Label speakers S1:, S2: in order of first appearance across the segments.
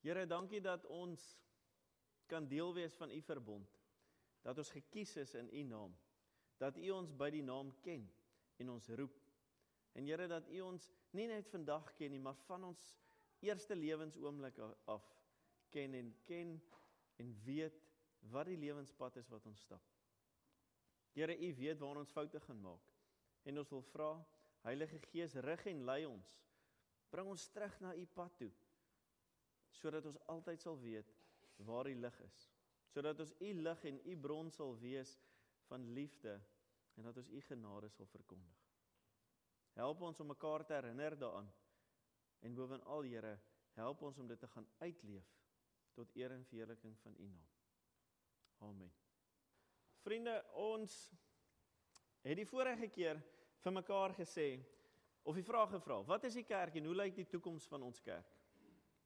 S1: Here, dankie dat ons kan deel wees van u verbond. Dat ons gekies is in u naam. Dat u ons by die naam ken en ons roep. En Here dat u ons nie net vandag ken nie, maar van ons eerste lewensoomblik af ken en ken en weet wat die lewenspad is wat ons stap. Here, u weet waar ons foute gaan maak. En ons wil vra, Heilige Gees, rig en lei ons. Bring ons terug na u pad toe sodat ons altyd sal weet waar die lig is. Sodat ons u lig en u bron sal wees van liefde en dat ons u genade sal verkondig. Help ons om mekaar te herinner daaraan. En bovenal Here, help ons om dit te gaan uitleef tot eer en verheerliking van u naam. Amen. Vriende, ons het die vorige keer vir mekaar gesê of die vraag gevra, wat is die kerk en hoe lyk die toekoms van ons kerk?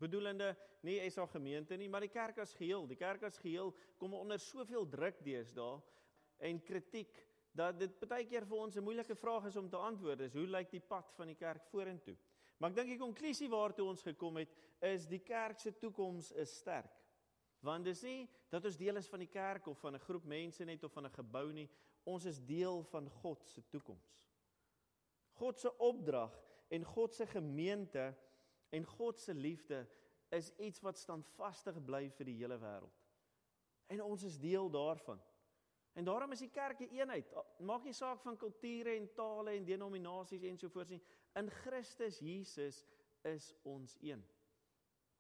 S1: Bedoelende nie SA gemeente nie, maar die kerk as geheel. Die kerk as geheel kom onder soveel druk deesdae en kritiek dat dit baie keer vir ons 'n moeilike vraag is om te antwoord. Is hoe lyk die pad van die kerk vorentoe? Maar ek dink die konklusie waartoe ons gekom het is die kerk se toekoms is sterk. Want dis nie dat ons deel is van die kerk of van 'n groep mense net of van 'n gebou nie. Ons is deel van God se toekoms. God se opdrag en God se gemeente En God se liefde is iets wat standvastig bly vir die hele wêreld. En ons is deel daarvan. En daarom is die kerk 'n eenheid. Maak nie saak van kulture en tale en denominasies ensovoorts nie. In Christus Jesus is ons een.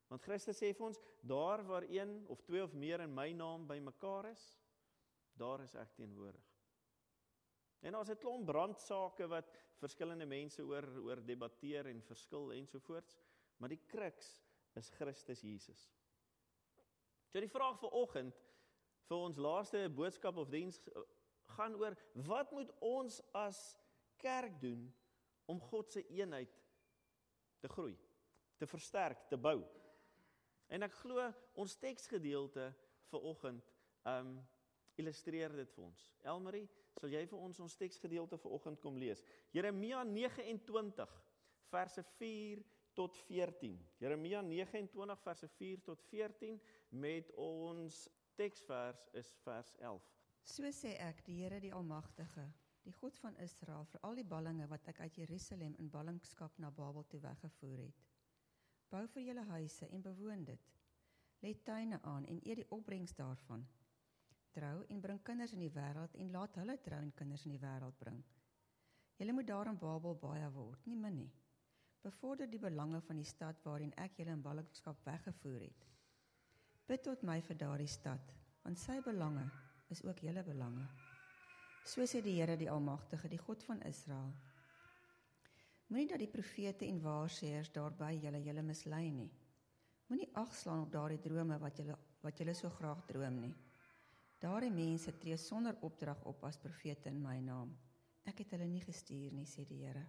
S1: Want Christus sê vir ons, daar waar een of twee of meer in my naam bymekaar is, daar is ek teenwoordig. En as 'n klomp brandsake wat verskillende mense oor oor debatteer en verskil ensovoorts, Maar die kruks is Christus Jesus. So die vraag vir oggend vir ons laaste boodskap of diens gaan oor wat moet ons as kerk doen om God se eenheid te groei, te versterk, te bou. En ek glo ons teksgedeelte vir oggend um illustreer dit vir ons. Elmarie, sal jy vir ons ons teksgedeelte vir oggend kom lees? Jeremia 29 verse 4 tot 14. Jeremia 29 verse 4 tot 14 met ons teksvers is vers 11.
S2: So sê ek, die Here die Almagtige, die God van Israel vir al die ballinge wat ek uit Jerusalem in ballingskap na Babel toe weggevoer het. Bou vir julle huise en bewoon dit. Let tuine aan en eet die opbrengs daarvan. Trou en bring kinders in die wêreld en laat hulle trou en kinders in die wêreld bring. Julle moet daar in Babel baie word, nie min nie bevorder die belange van die stad waarin ek julle in ballingskap weggevoer het. Bid tot my vir daardie stad, want sy belange is ook julle belange. So sê die Here die Almagtige, die God van Israel. Moenie dat die profete en waarsêers daarby julle julle mislei nie. Moenie agslaan op daardie drome wat julle wat julle so graag droom nie. Daardie mense tree sonder opdrag op as profete in my naam. Ek het hulle nie gestuur nie, sê die Here.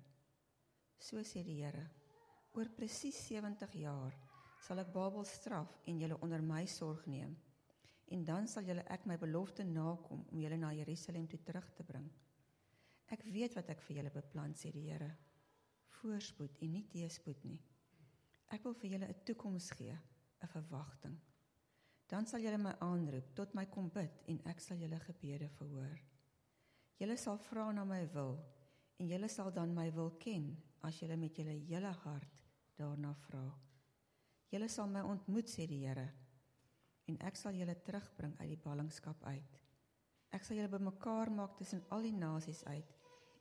S2: So sê die Here: Oor presies 70 jaar sal ek Babel straf en julle onder my sorg neem. En dan sal julle ek my belofte nakom om julle na Jerusalem toe terug te bring. Ek weet wat ek vir julle beplan sê die Here. Voorspoed en nie teëspoed nie. Ek wil vir julle 'n toekoms gee, 'n verwagting. Dan sal julle my aanroep, tot my kom bid en ek sal julle gebede verhoor. Julle sal vra na my wil en julle sal dan my wil ken as julle met julle hele hart daarna vra. Julle sal my ontmoet sê die Here en ek sal julle terugbring uit die ballingskap uit. Ek sal julle bymekaar maak tussen al die nasies uit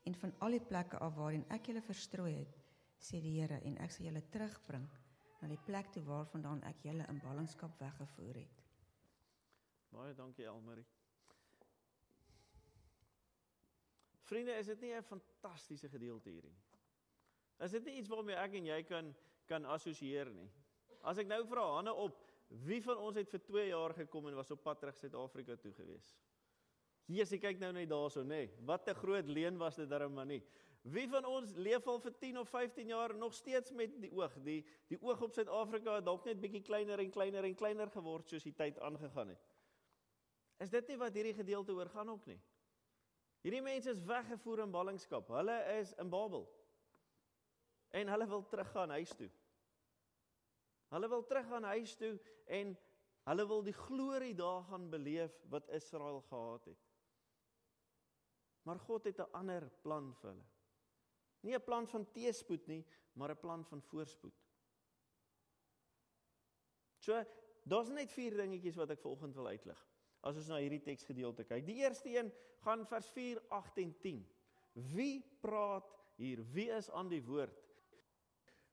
S2: en van al die plekke af waarheen ek julle verstrooi het, sê die Here en ek sal julle terugbring na die plek toe waarvandaan ek julle in ballingskap weggevoer het.
S1: Baie dankie Elmarie. Vriende, is dit nie 'n fantastiese gedeelte hierdie nie? Is dit nie iets waarmee ek en jy kan kan assosieer nie? As ek nou vra Hanne op, wie van ons het vir 2 jaar gekom en was op pad terug Suid-Afrika toe gewees? Jesus, kyk nou net daarso, nê. Nee. Wat 'n groot leen was dit darem maar nie. Wie van ons leef al vir 10 of 15 jaar nog steeds met die oog, die die oog op Suid-Afrika het dalk net bietjie kleiner en kleiner en kleiner geword soos die tyd aangegaan het. Is dit nie wat hierdie gedeelte oor gaan ook nie? Hierdie mense is weggevoer in ballingskap. Hulle is in Babel. En hulle wil teruggaan huis toe. Hulle wil terug gaan huis toe en hulle wil die glorie daar gaan beleef wat Israel gehad het. Maar God het 'n ander plan vir hulle. Nie 'n plan van teespoed nie, maar 'n plan van voorspoed. So, daar's net vier dingetjies wat ek vanoggend wil uitlig. As ons na hierdie teksgedeelte kyk. Die eerste een gaan vers 4, 8 en 10. Wie praat hier? Wie is aan die woord?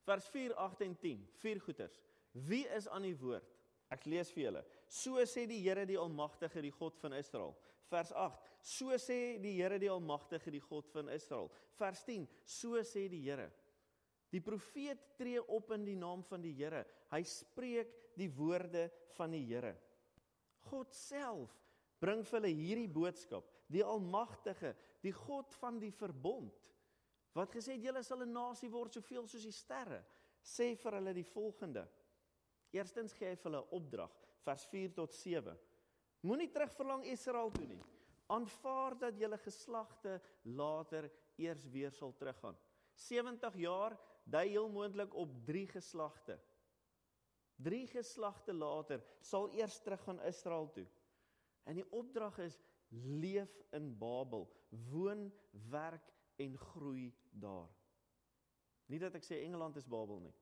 S1: Vers 4, 8 en 10. Vier goeters. Wie is aan die woord? Ek lees vir julle. So sê die Here die Almagtige, die God van Israel. Vers 8. So sê die Here die Almagtige, die God van Israel. Vers 10. So sê die Here. Die profeet tree op in die naam van die Here. Hy spreek die woorde van die Here. God self bring vir hulle hierdie boodskap. Die Almagtige, die God van die verbond wat gesê het julle sal 'n nasie word soveel soos die sterre, sê vir hulle die volgende. Eerstens gee hy vir hulle 'n opdrag, vers 4 tot 7. Moenie terugverlang Israel toe nie. Aanvaar dat julle geslagte later eers weer sal teruggaan. 70 jaar dui heel moontlik op 3 geslagte. 3 geslagte later sal eers teruggaan Israel toe. En die opdrag is leef in Babel, woon, werk en groei daar. Nie dat ek sê Engeland is Babel nie,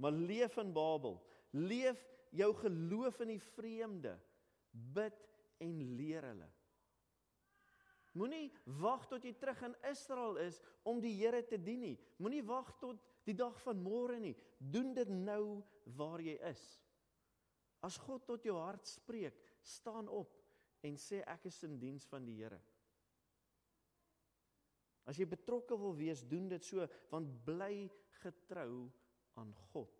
S1: maar leef in Babel. Leef jou geloof in die vreemde. Bid en leer hulle. Moenie wag tot jy terug in Israel is om die Here te dien nie. Moenie wag tot die dag van môre nie. Doen dit nou waar jy is. As God tot jou hart spreek, staan op en sê ek is in diens van die Here. As jy betrokke wil wees, doen dit so want bly getrou aan God.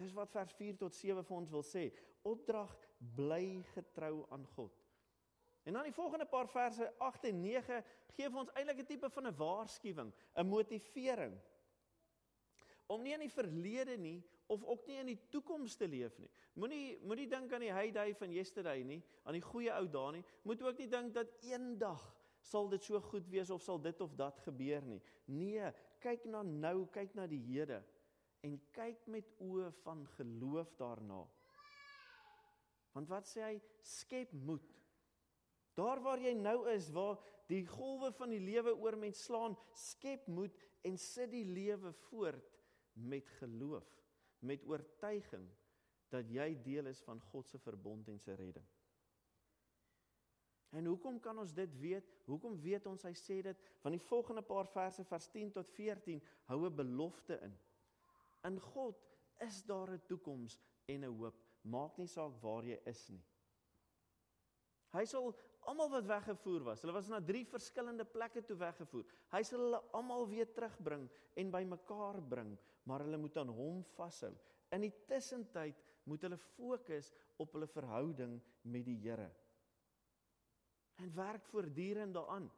S1: Dis wat vers 4 tot 7 vir ons wil sê. Opdrag bly getrou aan God. En dan die volgende paar verse 8 en 9 gee vir ons eintlik 'n tipe van 'n waarskuwing, 'n motivering. Om nie in die verlede nie of ook nie in die toekoms te leef nie. Moenie moenie dink aan die heyday van yesterday nie, aan die goeie ou dae nie. Moet ook nie dink dat eendag sal dit so goed wees of sal dit of dat gebeur nie. Nee, kyk na nou, kyk na die hede en kyk met oë van geloof daarna. Want wat sê hy? Skep moed. Daar waar jy nou is, waar die golwe van die lewe oor mens slaan, skep moed en sit die lewe voort met geloof, met oortuiging dat jy deel is van God se verbond en se redding. En hoekom kan ons dit weet? Hoekom weet ons hy sê dit? Van die volgende paar verse vers 10 tot 14 hou 'n belofte in. In God is daar 'n toekoms en 'n hoop. Maak nie saak waar jy is nie. Hy sal almal wat weggevoer was. Hulle was na 3 verskillende plekke toe weggevoer. Hy sal hulle almal weer terugbring en bymekaar bring, maar hulle moet aan hom vashou. In die tussentyd moet hulle fokus op hulle verhouding met die Here. En werk voortdurend daaraan.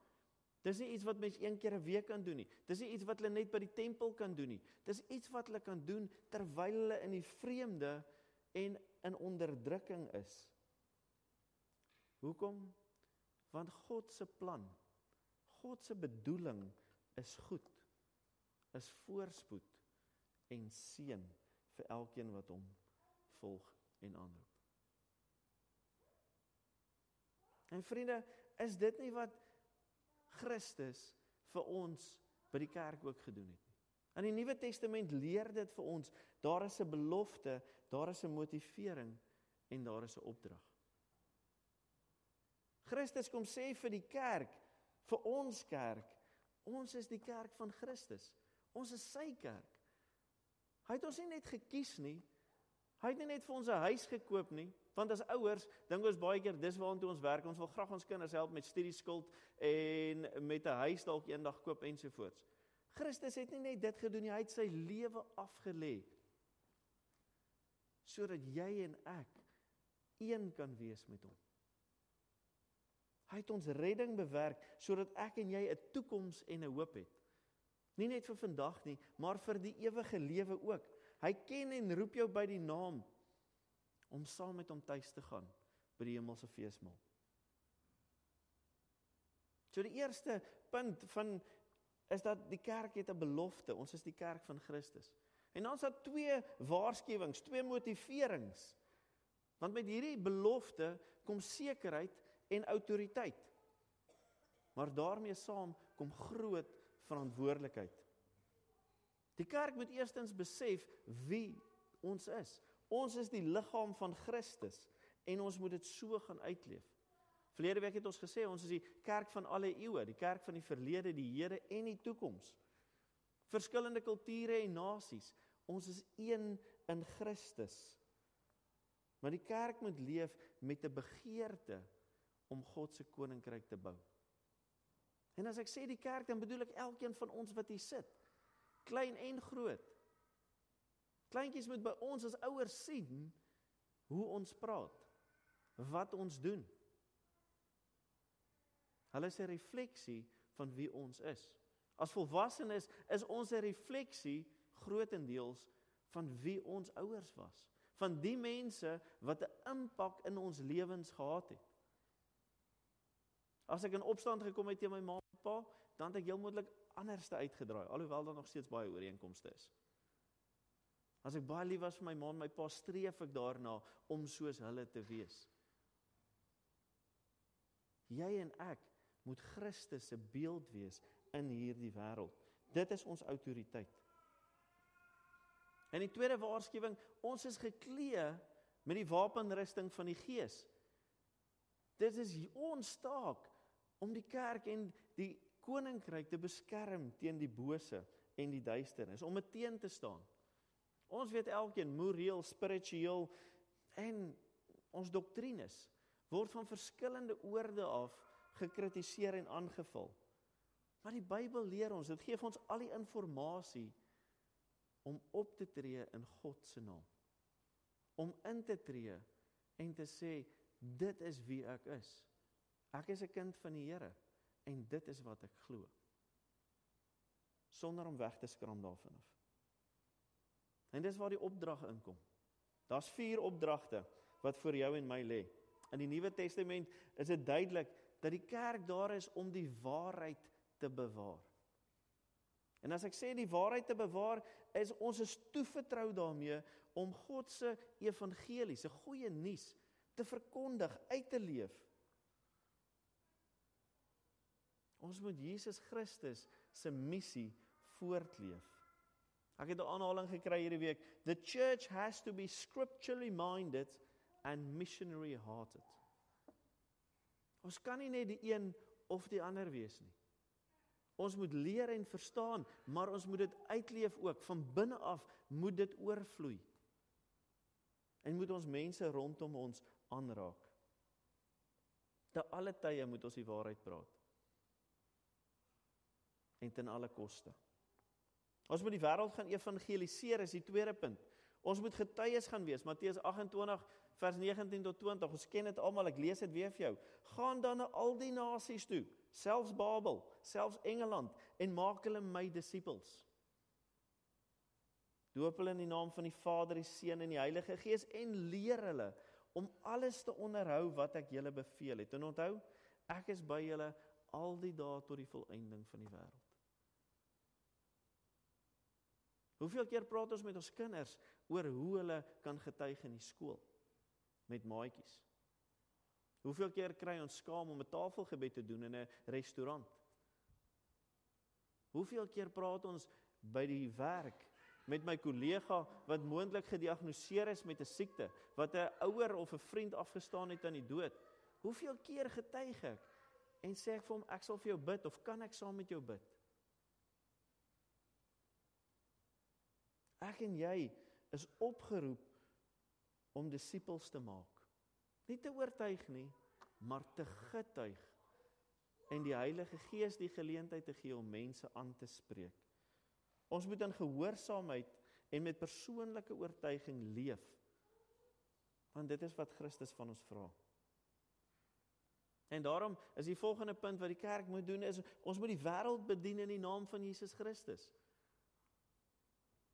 S1: Dis nie iets wat mens een keer 'n week kan doen nie. Dis nie iets wat hulle net by die tempel kan doen nie. Dis iets wat hulle kan doen terwyl hulle in die vreemde en in onderdrukking is. Hoekom? Want God se plan, God se bedoeling is goed. Is voorspoed en seën vir elkeen wat hom volg en aanroep. En vriende, is dit nie wat Christus vir ons by die kerk ook gedoen het. In die Nuwe Testament leer dit vir ons, daar is 'n belofte, daar is 'n motivering en daar is 'n opdrag. Christus kom sê vir die kerk, vir ons kerk, ons is die kerk van Christus. Ons is sy kerk. Hy het ons nie net gekies nie. Hy het nie net vir ons 'n huis gekoop nie. Want as ouers dink ons baie keer dis waartoe ons werk. Ons wil graag ons kinders help met studieskuld en met 'n huis dalk eendag koop ensovoorts. Christus het nie net dit gedoen nie, hy het sy lewe afgelê sodat jy en ek een kan wees met hom. Hy het ons redding bewerk sodat ek en jy 'n toekoms en 'n hoop het. Nie net vir vandag nie, maar vir die ewige lewe ook. Hy ken en roep jou by die naam om saam met hom tuis te gaan by die hemelse feesmaal. So die eerste punt van is dat die kerk het 'n belofte. Ons is die kerk van Christus. En dan is daar twee waarskuwings, twee motiverings. Want met hierdie belofte kom sekerheid en autoriteit. Maar daarmee saam kom groot verantwoordelikheid. Die kerk moet eerstens besef wie ons is. Ons is die liggaam van Christus en ons moet dit so gaan uitleef. Verlede week het ons gesê ons is die kerk van alle eeue, die kerk van die verlede, die hede en die toekoms. Verskillende kulture en nasies. Ons is een in Christus. Maar die kerk moet leef met 'n begeerte om God se koninkryk te bou. En as ek sê die kerk, dan bedoel ek elkeen van ons wat hier sit. Klein en groot. Kleintjies moet by ons as ouers sien hoe ons praat. Wat ons doen. Hulle is 'n refleksie van wie ons is. As volwassenes is ons 'n refleksie grootendeels van wie ons ouers was, van die mense wat 'n impak in ons lewens gehad het. As ek in opstand gekom het teen my ma en pa, dan het ek heel moontlik anderste uitgedraai, alhoewel daar nog steeds baie ooreenkomste is. As ek baie lief was vir my ma en my pa, streef ek daarna om soos hulle te wees. Jy en ek moet Christus se beeld wees in hierdie wêreld. Dit is ons autoriteit. En die tweede waarskuwing, ons is geklee met die wapenrusting van die Gees. Dit is ons taak om die kerk en die koninkryk te beskerm teen die bose en die duisternis, om dit teen te staan. Ons weet elkeen moreel, spiritueel en ons doktrines word van verskillende oorde af gekritiseer en aangeval. Maar die Bybel leer ons, dit gee ons al die inligting om op te tree in God se naam. Om in te tree en te sê dit is wie ek is. Ek is 'n kind van die Here en dit is wat ek glo. Sonder om weg te skram daarvan af. En dis waar die opdrag inkom. Daar's vier opdragte wat vir jou en my lê. In die Nuwe Testament is dit duidelik dat die kerk daar is om die waarheid te bewaar. En as ek sê die waarheid te bewaar, is ons is toevertrou daarmee om God se evangelie, se goeie nuus te verkondig, uit te leef. Ons moet Jesus Christus se missie voortleef. Ek het 'n aanhaling gekry hierdie week. The church has to be scripturally minded and missionary hearted. Ons kan nie net die een of die ander wees nie. Ons moet leer en verstaan, maar ons moet dit uitleef ook van binne af moet dit oorvloei. En moet ons mense rondom ons aanraak. Te alle tye moet ons die waarheid praat. En ten alle koste. Ons moet die wêreld gaan evangeliseer is die tweede punt. Ons moet getuies gaan wees. Matteus 28 vers 19 tot 20. Ons ken dit almal. Ek lees dit weer vir jou. Gaan dan na al die nasies toe, selfs Babel, selfs Engeland en maak hulle my disippels. Doop hulle in die naam van die Vader, die Seun en die Heilige Gees en leer hulle om alles te onderhou wat ek julle beveel het. En onthou, ek is by julle al die dae tot die volëinding van die wêreld. Hoeveel keer praat ons met ons kinders oor hoe hulle kan getuig in die skool? met maatjies. Hoeveel keer kry ons skaam om 'n tafelgebed te doen in 'n restaurant? Hoeveel keer praat ons by die werk met my kollega wat moontlik gediagnoseer is met 'n siekte, wat 'n ouer of 'n vriend afgestaan het aan die dood? Hoeveel keer getuig ek en sê ek vir hom ek sal vir jou bid of kan ek saam met jou bid? Ek en jy is opgeroep om disippels te maak. Nie te oortuig nie, maar te getuig en die Heilige Gees die geleentheid te gee om mense aan te spreek. Ons moet in gehoorsaamheid en met persoonlike oortuiging leef. Want dit is wat Christus van ons vra. En daarom is die volgende punt wat die kerk moet doen is ons moet die wêreld bedien in die naam van Jesus Christus.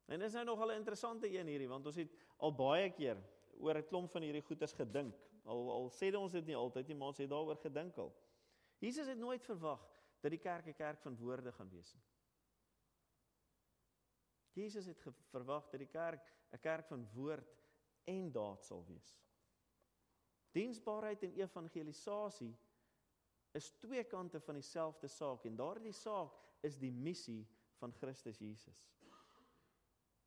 S1: En dis nou nog 'n interessante een hierdie want ons het al baie keer oor 'n klomp van hierdie goeters gedink. Al al sê ons dit nie altyd nie, maar ons het daaroor gedink al. Jesus het nooit verwag dat die kerk 'n kerk van woorde gaan wees nie. Jesus het verwag dat die kerk 'n kerk van woord en daad sal wees. Diensbaarheid en evangelisasie is twee kante van dieselfde saak en daardie saak is die missie van Christus Jesus.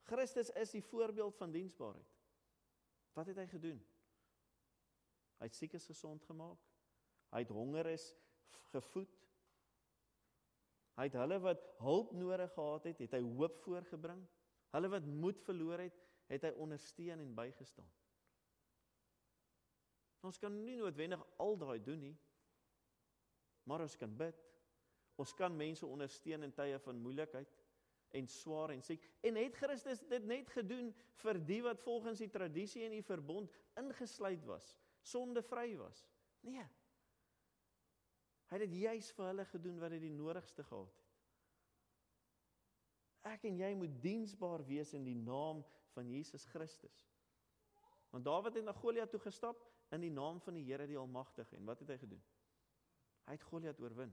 S1: Christus is die voorbeeld van diensbaarheid. Wat het hy gedoen? Hy het siekes gesond gemaak. Hy het hongeres gevoed. Hy het hulle wat hulp nodig gehad het, het hy hoop voorgebring. Hulle wat moed verloor het, het hy ondersteun en bygestaan. Ons kan nie noodwendig al daai doen nie. Maar ons kan bid. Ons kan mense ondersteun in tye van moeilikheid en swaar en siek. En het Christus dit net gedoen vir die wat volgens die tradisie en die verbond ingesluit was, sondevry was? Nee. Hy het dit juis vir hulle gedoen wat dit die nodigste gehad het. Ek en jy moet diensbaar wees in die naam van Jesus Christus. Want Dawid het na Goliat toe gestap in die naam van die Here die Almagtige en wat het hy gedoen? Hy het Goliat oorwin.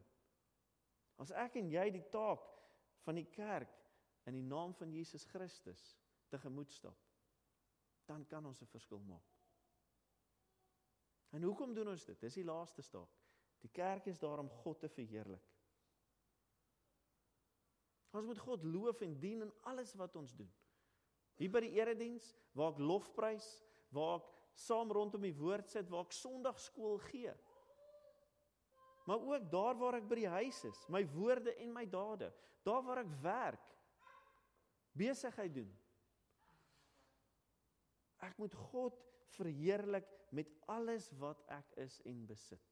S1: As ek en jy die taak van die kerk in die naam van Jesus Christus tegemoet stap, dan kan ons 'n verskil maak. En hoekom doen ons dit? Dis die laaste staak. Die kerk is daar om God te verheerlik. Ons moet God loof en dien in alles wat ons doen. Hier by die erediens waar ek lofprys, waar ek saam rondom die woord sit, waar ek Sondagskool gee. Maar ook daar waar ek by die huis is, my woorde en my dade, daar waar ek werk, besigheid doen. Ek moet God verheerlik met alles wat ek is en besit.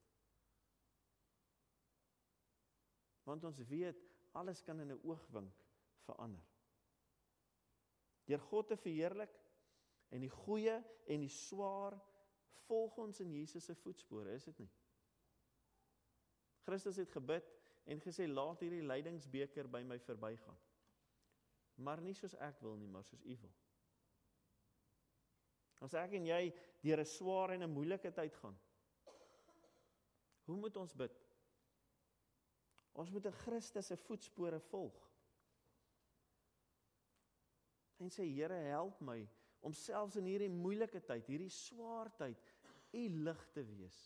S1: Want ons weet alles kan in 'n oogwink verander. Deur God te verheerlik en die goeie en die swaar volg ons in Jesus se voetspore, is dit nie? Christus het gebid en gesê laat hierdie lydingsbeker by my verbygaan. Maar nie soos ek wil nie, maar soos U wil. As ek en jy deur 'n swaar en 'n moeilike tyd gaan, hoe moet ons bid? Ons moet in Christus se voetspore volg. En sê Here, help my om selfs in hierdie moeilike tyd, hierdie swaar tyd, u lig te wees.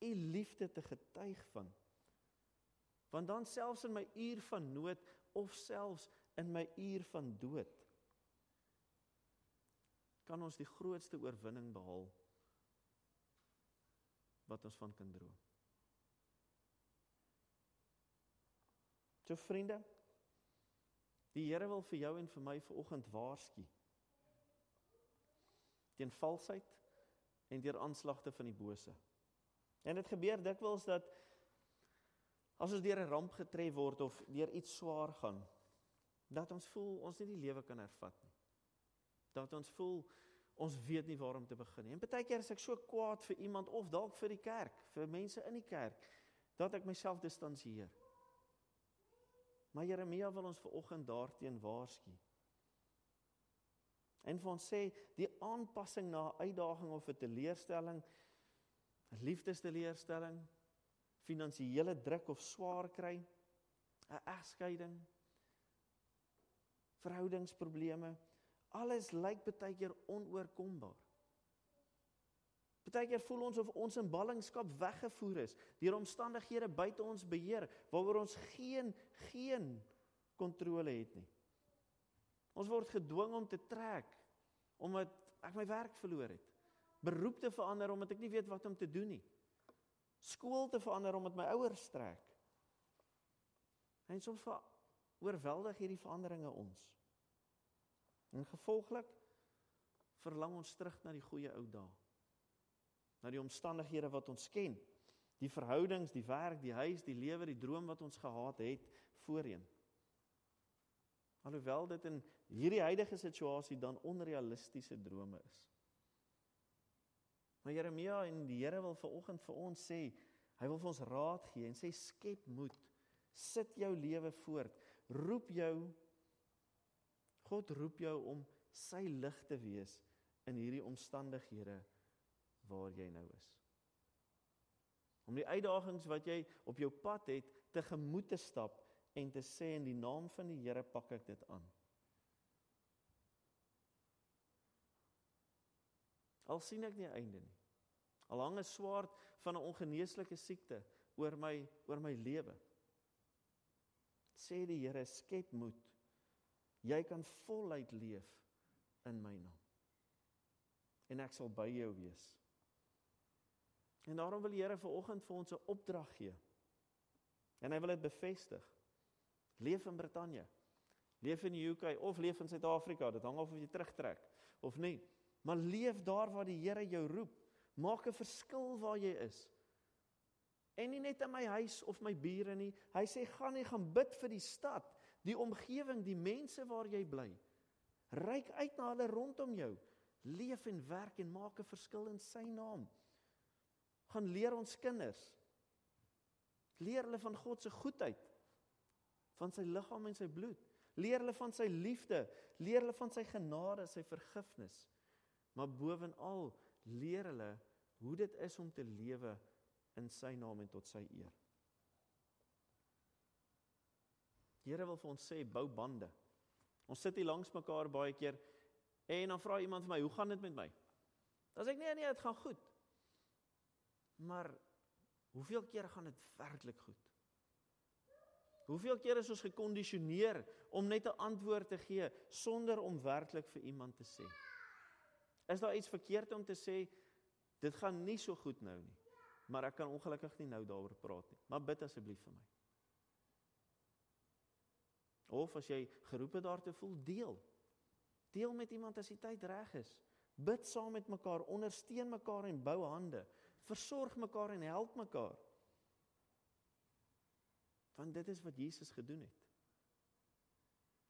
S1: U liefde te getuig van. Want dan selfs in my uur van nood of selfs in my uur van dood kan ons die grootste oorwinning behaal wat ons van kan droom. So vriende, die Here wil vir jou en vir my vanoggend waarsku teen valsheid en deur aanslagte van die bose. En dit gebeur dikwels dat as ons deur 'n ramp getref word of deur iets swaar gaan, dat ons voel ons nie die lewe kan hervat nie. Dat ons voel ons weet nie waar om te begin nie. En baie keer is ek so kwaad vir iemand of dalk vir die kerk, vir mense in die kerk, dat ek myself distansieer. Maar Jeremia wil ons ver oggend daarteen waarsku. En vir ons sê die aanpassing na 'n uitdaging of 'n teleurstelling, 'n liefdesteleurstelling, finansiële druk of swaar kry, 'n egskeiding, verhoudingsprobleme, alles lyk baie keer onoorkombaar. Partykeer voel ons of ons in ballingskap weggevoer is deur omstandighede buite ons beheer waaroor ons geen geen kontrole het nie. Ons word gedwing om te trek omdat ek my werk verloor het. Beroep te verander omdat ek nie weet wat om te doen nie. Skool te verander omdat my ouers trek. En soms oorweldig hierdie veranderinge ons. En gevolglik verlang ons terug na die goeie ou dae na die omstandighede wat ons ken, die verhoudings, die werk, die huis, die lewe, die droom wat ons gehad het voorheen. Alhoewel dit in hierdie huidige situasie dan onrealistiese drome is. Maar Jeremia en die Here wil vanoggend vir ons sê, hy wil vir ons raad gee en sê skep moed. Sit jou lewe voort roep jou God roep jou om sy lig te wees in hierdie omstandighede waar jy nou is. Om die uitdagings wat jy op jou pad het tegemoet te stap en te sê in die naam van die Here pak ek dit aan. Al sien ek nie einde nie. Al hang 'n swaard van 'n ongeneeslike siekte oor my oor my lewe. Sê die Here, skep moed. Jy kan voluit leef in my naam. En ek sal by jou wees. En daarom wil die Here vanoggend vir ons 'n opdrag gee. En hy wil dit bevestig. Leef in Brittanje. Leef in die UK of leef in Suid-Afrika, dit hang af of jy terugtrek of nie. Maar leef daar waar die Here jou roep. Maak 'n verskil waar jy is. En nie net in my huis of my bure nie. Hy sê gaan nie gaan bid vir die stad, die omgewing, die mense waar jy bly. Ryk uit na hulle rondom jou. Leef en werk en maak 'n verskil in sy naam. Gaan leer ons kinders. Leer hulle van God se goedheid, van sy liggaam en sy bloed. Leer hulle van sy liefde, leer hulle van sy genade, sy vergifnis. Maar bovenal leer hulle hoe dit is om te lewe in sy naam en tot sy eer. Die Here wil vir ons sê bou bande. Ons sit hier langs mekaar baie keer en dan vra iemand vir my, "Hoe gaan dit met my?" Dan sê ek, "Nee, nee, dit gaan goed." Maar hoeveel keer gaan dit werklik goed? Hoeveel keer is ons gekondisioneer om net 'n antwoord te gee sonder om werklik vir iemand te sê? Is daar iets verkeerd om te sê dit gaan nie so goed nou nie? Maar ek kan ongelukkig nie nou daaroor praat nie. Maar bid asseblief vir my. Of as jy geroep het daartoe voel, deel. Deel met iemand as die tyd reg is. Bid saam met mekaar, ondersteun mekaar en bou hande. Versorg mekaar en help mekaar. Want dit is wat Jesus gedoen het.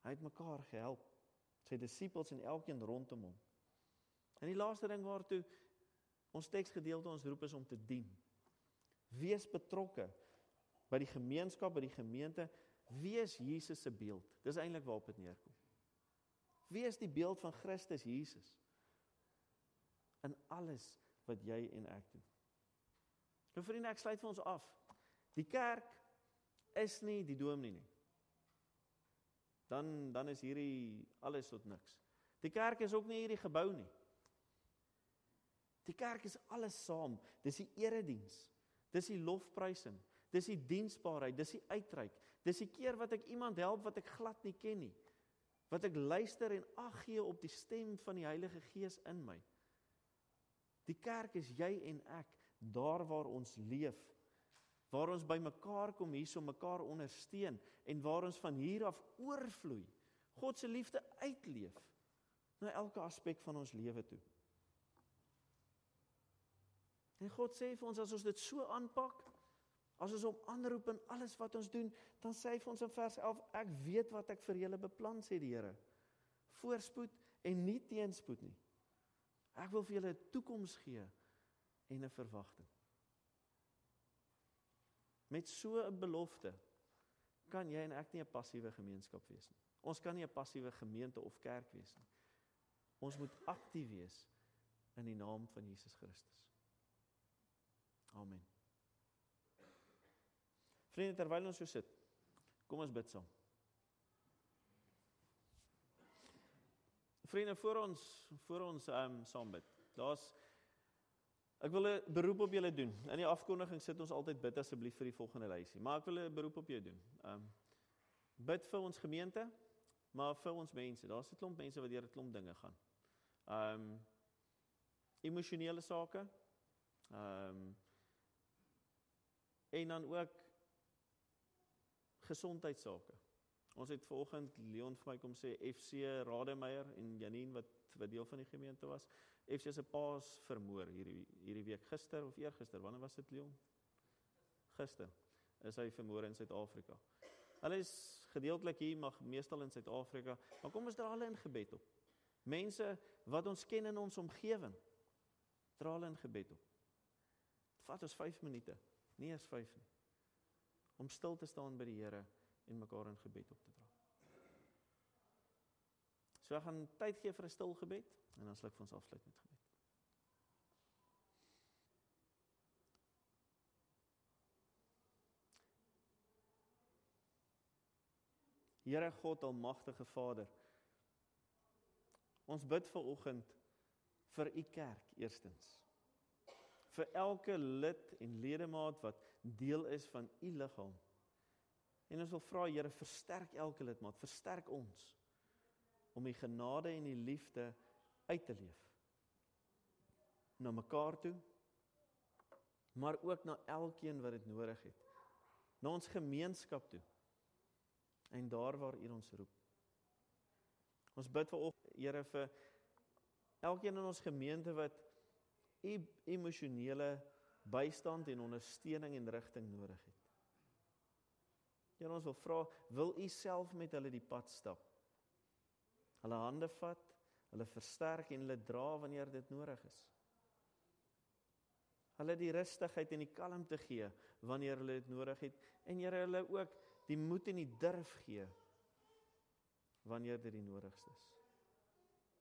S1: Hy het mekaar gehelp. Sy disippels en elkeen rondom hom. En die laaste ding waartoe ons teksgedeelte ons roep is om te dien. Wees betrokke by die gemeenskap, by die gemeente, wees Jesus se beeld. Dis eintlik waarop dit neerkom. Wees die beeld van Christus Jesus in alles wat jy en ek doen. Nou vriende, ek sluit vir ons af. Die kerk is nie die dominee nie. Dan dan is hierdie alles tot niks. Die kerk is ook nie hierdie gebou nie. Die kerk is alles saam. Dis die erediens. Dis die lofprysing. Dis die diensbaarheid, dis die uitreik. Dis die keer wat ek iemand help wat ek glad nie ken nie. Wat ek luister en ag gee op die stem van die Heilige Gees in my. Die kerk is jy en ek daar waar ons leef. Waar ons bymekaar kom hier om mekaar ondersteun en waar ons van hier af oorvloei. God se liefde uitleef na elke aspek van ons lewe toe. En God sê vir ons as ons dit so aanpak, as ons hom aanroep in alles wat ons doen, dan sê hy vir ons in vers 11, ek weet wat ek vir julle beplan sê die Here. Voorspoed en nie teenspoed nie. Ek wil vir julle 'n toekoms gee en 'n verwagting. Met so 'n belofte kan jy en ek nie 'n passiewe gemeenskap wees nie. Ons kan nie 'n passiewe gemeente of kerk wees nie. Ons moet aktief wees in die naam van Jesus Christus. Amen. Vriende, terwyl ons so sit, kom ons bid saam. Vriende, voor ons voor ons ehm um, saam bid. Daar's ek wil 'n beroep op julle doen. In die afkondiging sit ons altyd bid asseblief vir die volgende lysie, maar ek wil 'n beroep op jou doen. Ehm um, bid vir ons gemeente, maar vir ons mense. Daar's 'n klomp mense wat deur 'n klomp dinge gaan. Ehm um, emosionele sake. Ehm um, en dan ook gesondheidssake. Ons het vanoggend Leon vir my kom sê FC Rademeier en Janine wat wat deel van die gemeente was. FC se paas vermoor hierdie hierdie week gister of eergister. Wanneer was dit Leon? Gister. Is hy vermoor in Suid-Afrika. Hulle is gedeeltelik hier maar meestal in Suid-Afrika. Maar kom ons dra hulle in gebed op. Mense wat ons ken in ons omgewing. Dra hulle in gebed op. Dit vat ons 5 minute. Nie eens 5 nie. Om stil te staan by die Here en mekaar in gebed op te dra. So ek gaan tyd gee vir 'n stil gebed en dan sal ek vir ons afsluit met gebed. Here God almagtige Vader. Ons bid ver oggend vir u kerk eerstens. Vir elke lid en ledemaat wat deel is van u liggaam. En ons wil vra Here versterk elke lidmaat, versterk ons om u genade en u liefde uit te leef na mekaar toe maar ook na elkeen wat dit nodig het na ons gemeenskap toe en daar waar U ons roep. Ons bid vir Here vir elkeen in ons gemeente wat emosionele bystand en ondersteuning en rigting nodig het. Here ons wil vra, wil U self met hulle die pad stap? Hulle hande vat, hulle versterk en hulle dra wanneer dit nodig is. Hulle die rustigheid en die kalmte gee wanneer hulle dit nodig het en Here hulle ook die moed en die durf gee wanneer dit die nodigste is.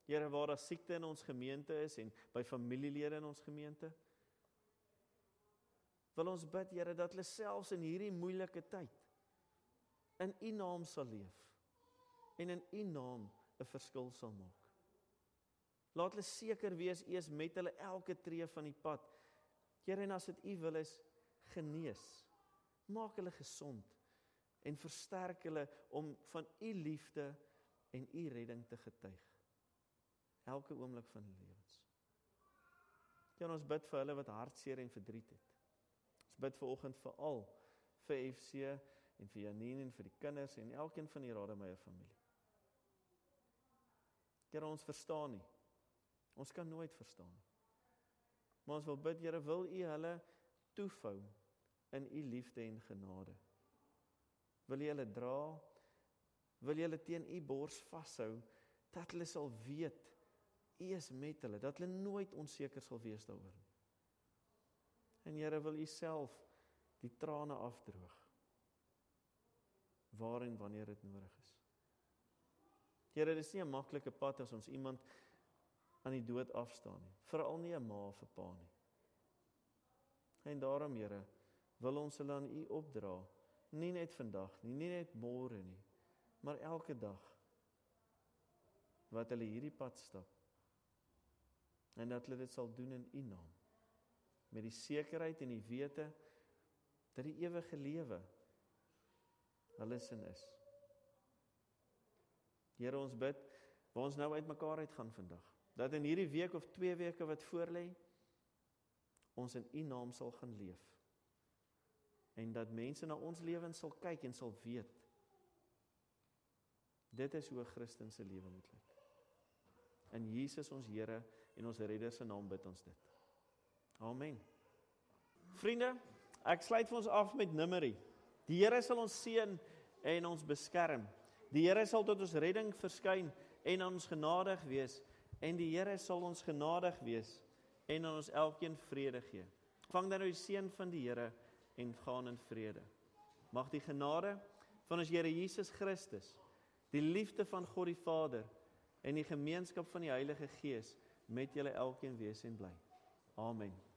S1: Here waar daar siekte in ons gemeente is en by familielede in ons gemeente wil ons bid Here dat hulle selfs in hierdie moeilike tyd in U naam sal leef en in U naam 'n verskil sal maak. Laat hulle seker wees U is met hulle elke tree van die pad. Here en as dit U wil is genees. Maak hulle gesond en versterk hulle om van U liefde en U redding te getuig. Elke oomblik van hulle lewens. Ja, ons bid vir hulle wat hartseer en verdriet het. Ons bid ver oggend vir al vir FC en vir Janine en vir die kinders en elkeen van die Rademeier familie. Here ons verstaan nie. Ons kan nooit verstaan nie. Maar ons wil bid Here wil U hulle toefou in U liefde en genade. Wil U hulle dra? Wil U hulle teen U bors vashou dat hulle sal weet U is met hulle, dat hulle nooit onseker sal wees daaroor nie. En Here wil U self die trane afdroog. Waar en wanneer dit nodig is. Here, dis nie 'n maklike pad as ons iemand aan die dood afstaan nie. Veral nie 'n ma of 'n pa nie. En daarom, Here, wil ons hulle aan U opdra, nie net vandag nie, nie net môre nie, maar elke dag wat hulle hierdie pad stap. En dat hulle dit sal doen in U naam. Met die sekerheid en die wete dat die ewige lewe hulle sin is. Here ons bid waar ons nou uitmekaar uit gaan vandag dat in hierdie week of 2 weke wat voorlê ons in u naam sal gaan leef en dat mense na ons lewens sal kyk en sal weet dit is hoe 'n Christen se lewe moet lyk. In Jesus ons Here en ons Redder se naam bid ons dit. Amen. Vriende, ek sluit vir ons af met Numeri. Die Here sal ons seën en ons beskerm. Die Here sal tot ons redding verskyn en aan ons genadig wees en die Here sal ons genadig wees en aan ons elkeen vrede gee. Vang dan nou die seën van die Here en gaan in vrede. Mag die genade van ons Here Jesus Christus, die liefde van God die Vader en die gemeenskap van die Heilige Gees met julle elkeen wees en bly. Amen.